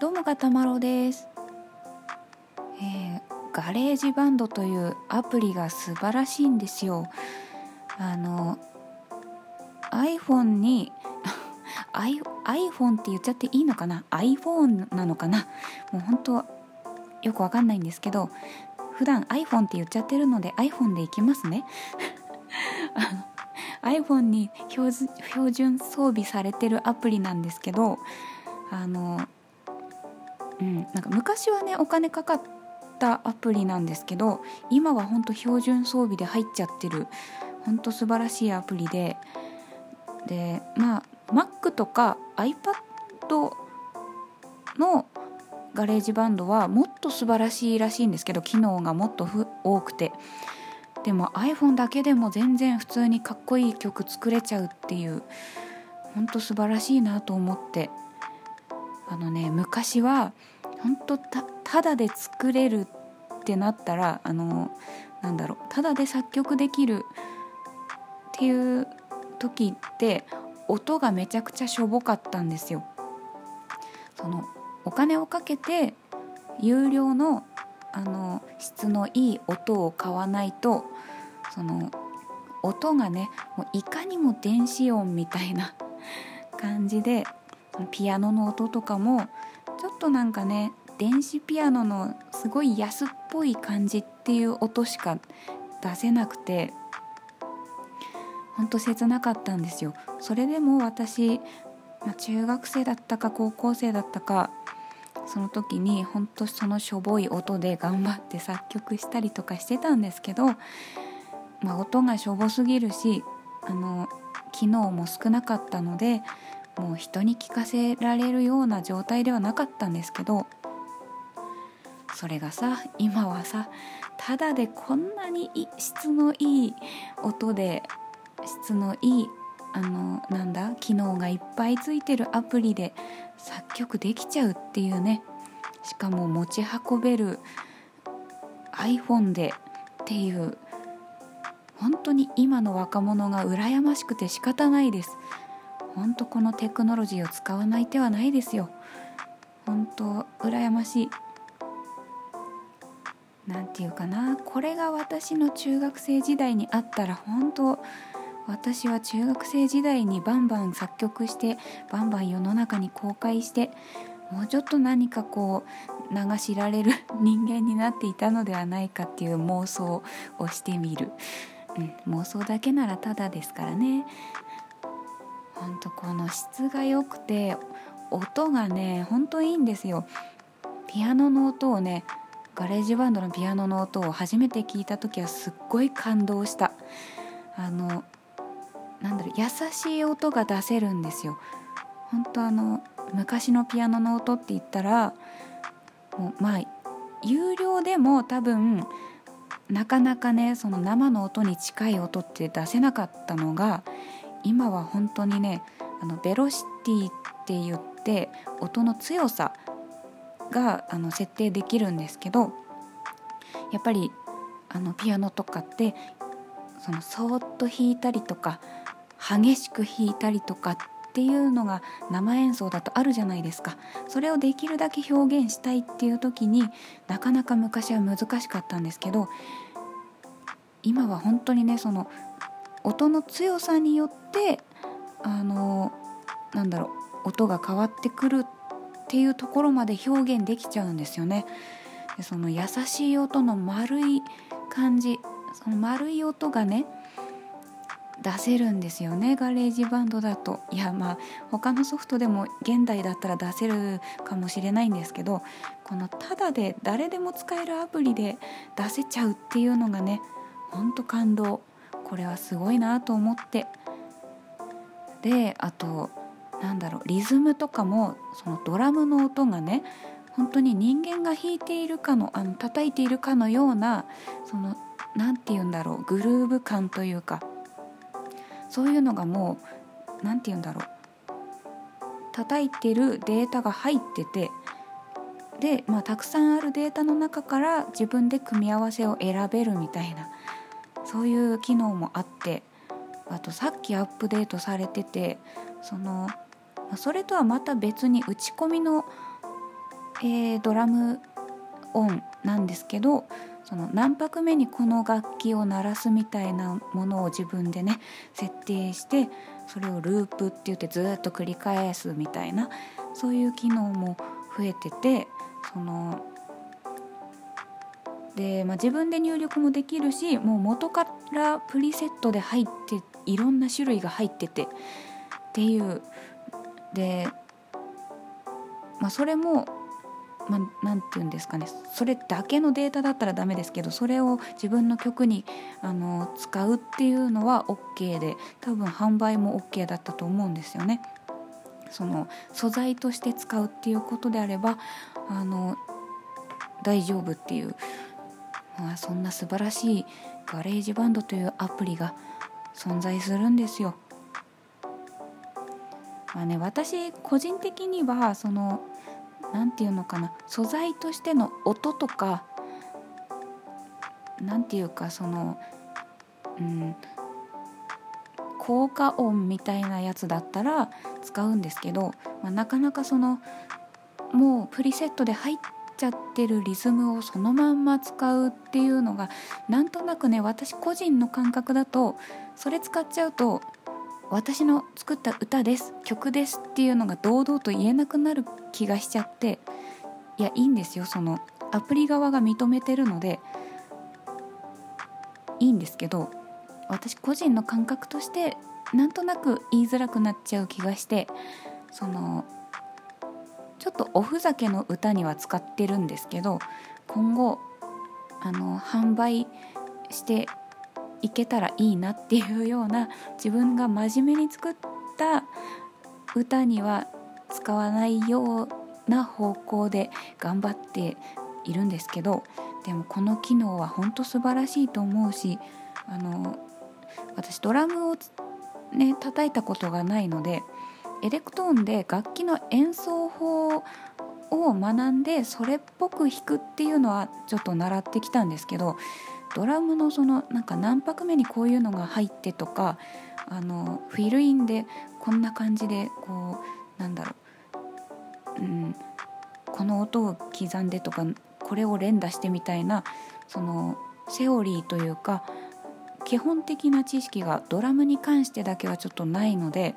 どうもがたまろです、えー、 GarageBand というアプリが素晴らしいんですよ。あの iPhone に iPhone って言っちゃっていいのかな？iPhone なのかな？もう本当よくわかんないんですけど普段 iPhone って言っちゃってるので iPhone でいきますね。iPhone に標準装備されてるアプリなんですけどあのうん、なんか昔はねお金かかったアプリなんですけど今は本当標準装備で入っちゃってる本当素晴らしいアプリででまあ Mac とか iPad の GarageBand はもっと素晴らしいらしいんですけど機能がもっと多くて。でも iPhone だけでも全然普通にかっこいい曲作れちゃうっていうほんと素晴らしいなと思って。あのね昔は本当たただで作れるってなったらあのなんだろうただで作曲できるっていう時って音がめちゃくちゃしょぼかったんですよ。そのお金をかけて有料のあの質のいい音を買わないとその音がねもういかにも電子音みたいな感じでピアノの音とかもちょっとなんかね電子ピアノのすごい安っぽい感じっていう音しか出せなくてほんと切なかったんですよ。それでも私、ま、中学生だったか高校生だったかその時にほんとそのしょぼい音で頑張って作曲したりとかしてたんですけど、まあ、音がしょぼすぎるしあの機能も少なかったのでもう人に聞かせられるような状態ではなかったんですけどそれがさ今はさただでこんなに質のいい音で質のいいあのなんだ機能がいっぱいついてるアプリで作曲できちゃうっていうね。しかも持ち運べる iPhone でっていう本当に今の若者が羨ましくて仕方ないです。本当このテクノロジーを使わない手はないですよ。本当羨ましい。何て言うかな。これが私の中学生時代にあったら本当私は中学生時代にバンバン作曲してバンバン世の中に公開してもうちょっと何かこう流しられる 人間になっていたのではないかっていう妄想をしてみる、うん、妄想だけならただですからね。ほんとこの質が良くて音がねほんといいんですよ。ピアノの音をね GarageBand のピアノの音を初めて聞いた時はすっごい感動した。あのなんだろう優しい音が出せるんですよ。本当あの昔のピアノの音って言ったらもうまあ有料でも多分なかなかねその生の音に近い音って出せなかったのが今は本当にねあのベロシティって言って音の強さがあの設定できるんですけどやっぱりあのピアノとかってそのそーっと弾いたりとか激しく弾いたりとかっていうのが生演奏だとあるじゃないですか。それをできるだけ表現したいっていう時になかなか昔は難しかったんですけど今は本当にねその音の強さによってあのなんだろう音が変わってくるっていうところまで表現できちゃうんですよね。でその優しい音の丸い感じその丸い音がね出せるんですよね。 GarageBand だと。いやまあ他のソフトでも現代だったら出せるかもしれないんですけどこのただで誰でも使えるアプリで出せちゃうっていうのがねほんと感動。これはすごいなと思って。であとなんだろうリズムとかもそのドラムの音がね本当に人間が弾いているかのあの叩いているかのようなその何て言うんだろうグルーヴ感というかそういうのがもう何て言うんだろう叩いてるデータが入っててで、まあ、たくさんあるデータの中から自分で組み合わせを選べるみたいなそういう機能もあってあとさっきアップデートされててそのそれとはまた別に打ち込みのえー、ドラム音なんですけどその何拍目にこの楽器を鳴らすみたいなものを自分でね設定してそれをループって言ってずっと繰り返すみたいなそういう機能も増えててそので、まあ、自分で入力もできるしもう元からプリセットで入っていろんな種類が入っててっていう。で、まあ、それもまあ、て言うんですかね。それだけのデータだったらダメですけどそれを自分の曲にあの使うっていうのは OK で多分販売も OK だったと思うんですよね。その素材として使うっていうことであればあの大丈夫っていう、まあ、そんな素晴らしい GarageBand というアプリが存在するんですよ。まあね、私個人的にはその何て言うのかな素材としての音とか何て言うかそのうん効果音みたいなやつだったら使うんですけど、まあ、なかなかそのもうプリセットで入ってちゃってるリズムをそのまんま使うっていうのがなんとなくね私個人の感覚だとそれ使っちゃうと私の作った歌です曲ですっていうのが堂々と言えなくなる気がしちゃっていやいいんですよそのアプリ側が認めてるのでいいんですけど私個人の感覚としてなんとなく言いづらくなっちゃう気がしてそのちょっとおふざけの歌には使ってるんですけど今後あの販売していけたらいいなっていうような自分が真面目に作った歌には使わないような方向で頑張っているんですけどでもこの機能は本当素晴らしいと思うしあの私ドラムをね叩いたことがないのでエレクトーンで楽器の演奏法を学んでそれっぽく弾くっていうのはちょっと習ってきたんですけどドラムのそのなんか何拍目にこういうのが入ってとかあのフィルインでこんな感じでこうなんだろう、うん、この音を刻んでとかこれを連打してみたいなそのセオリーというか基本的な知識がドラムに関してだけはちょっとないので、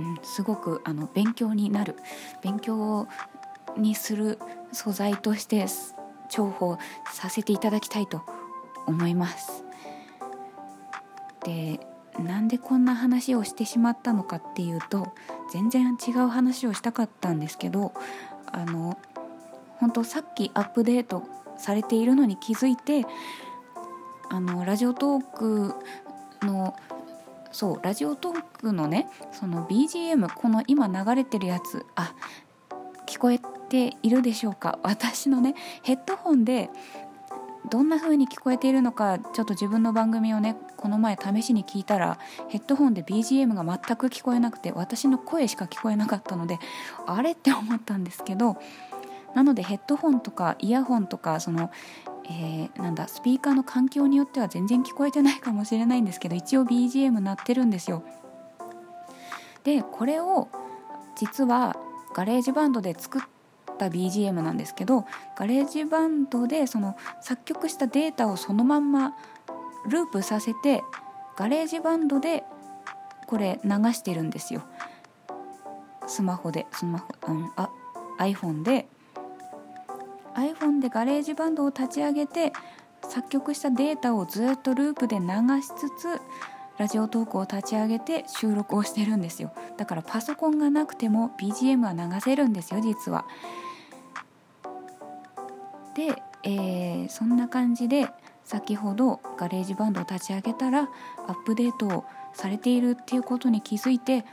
うん、すごくあの勉強になる勉強にする素材として重宝させていただきたいと思います。でなんでこんな話をしてしまったのかっていうと全然違う話をしたかったんですけどあの本当さっきアップデートされているのに気づいてあのラジオトークのそうラジオトークのねその BGM この今流れてるやつあ聞こえているでしょうか？私のねヘッドホンでどんな風に聞こえているのかちょっと自分の番組をねこの前試しに聞いたらヘッドホンで BGM が全く聞こえなくて私の声しか聞こえなかったのであれって思ったんですけどなのでヘッドホンとかイヤホンとかその、えー、なんだスピーカーの環境によっては全然聞こえてないかもしれないんですけど一応 BGM 鳴ってるんですよ。でこれを実は GarageBand で作った BGM なんですけど GarageBand でその作曲したデータをそのまんまループさせて GarageBand でこれ流してるんですよスマホでスマホ、うん、あ iPhone で iPhone で GarageBand を立ち上げて作曲したデータをずっとループで流しつつ Radiotalk を立ち上げて収録をしてるんですよ。だからパソコンがなくても BGM は流せるんですよ実は。で、えー、そんな感じで先ほど GarageBand を立ち上げたらアップデートをされているっていうことに気づいて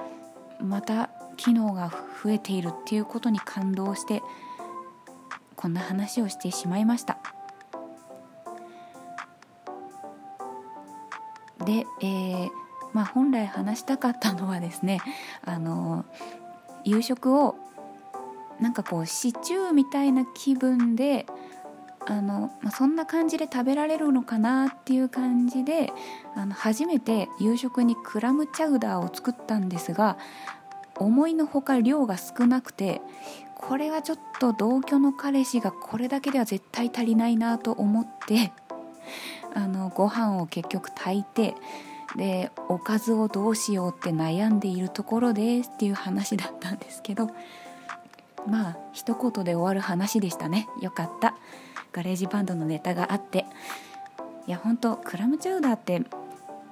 また機能が増えているっていうことに感動してこんな話をしてしまいました。で、えーまあ、本来話したかったのはですねあの夕食をなんかこうシチューみたいな気分であの、まあ、そんな感じで食べられるのかなっていう感じであの初めて夕食にクラムチャウダーを作ったんですが思いのほか量が少なくてこれはちょっと同居の彼氏がこれだけでは絶対足りないなと思って あのご飯を結局炊いてでおかずをどうしようって悩んでいるところですっていう話だったんですけど まあ一言で終わる話でしたね。よかった。GarageBand のネタがあって。いやほんとクラムチャウダーって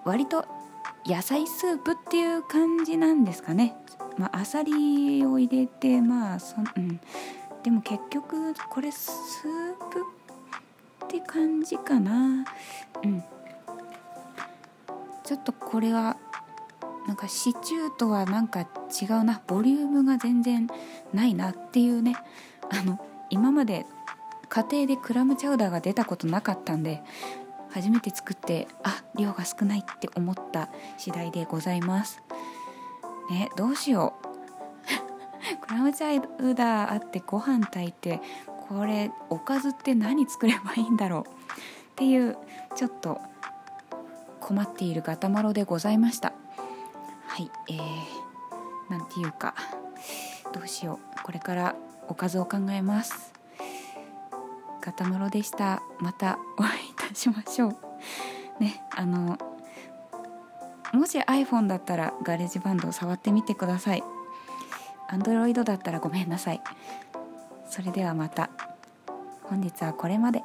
割と野菜スープっていう感じなんですかね。まああさりを入れてまあそうん。でも結局これスープって感じかな。うん。ちょっとこれはなんかシチューとはなんか違うな。ボリュームが全然ないなっていうね。あの今まで家庭でクラムチャウダーが出たことなかったんで初めて作ってあ量が少ないって思った次第でございます。ねどうしよう。クラムチャウダーあってご飯炊いてこれおかずって何作ればいいんだろう。っていうちょっと困っているガタマロでございました。はいえー、なんていうか。どうしよう。これからおかずを考えます。ガタマロでした。またお会いいたしましょう。ねあのもし iPhone だったら GarageBand を触ってみてください。Android だったらごめんなさい。それではまた。本日はこれまで。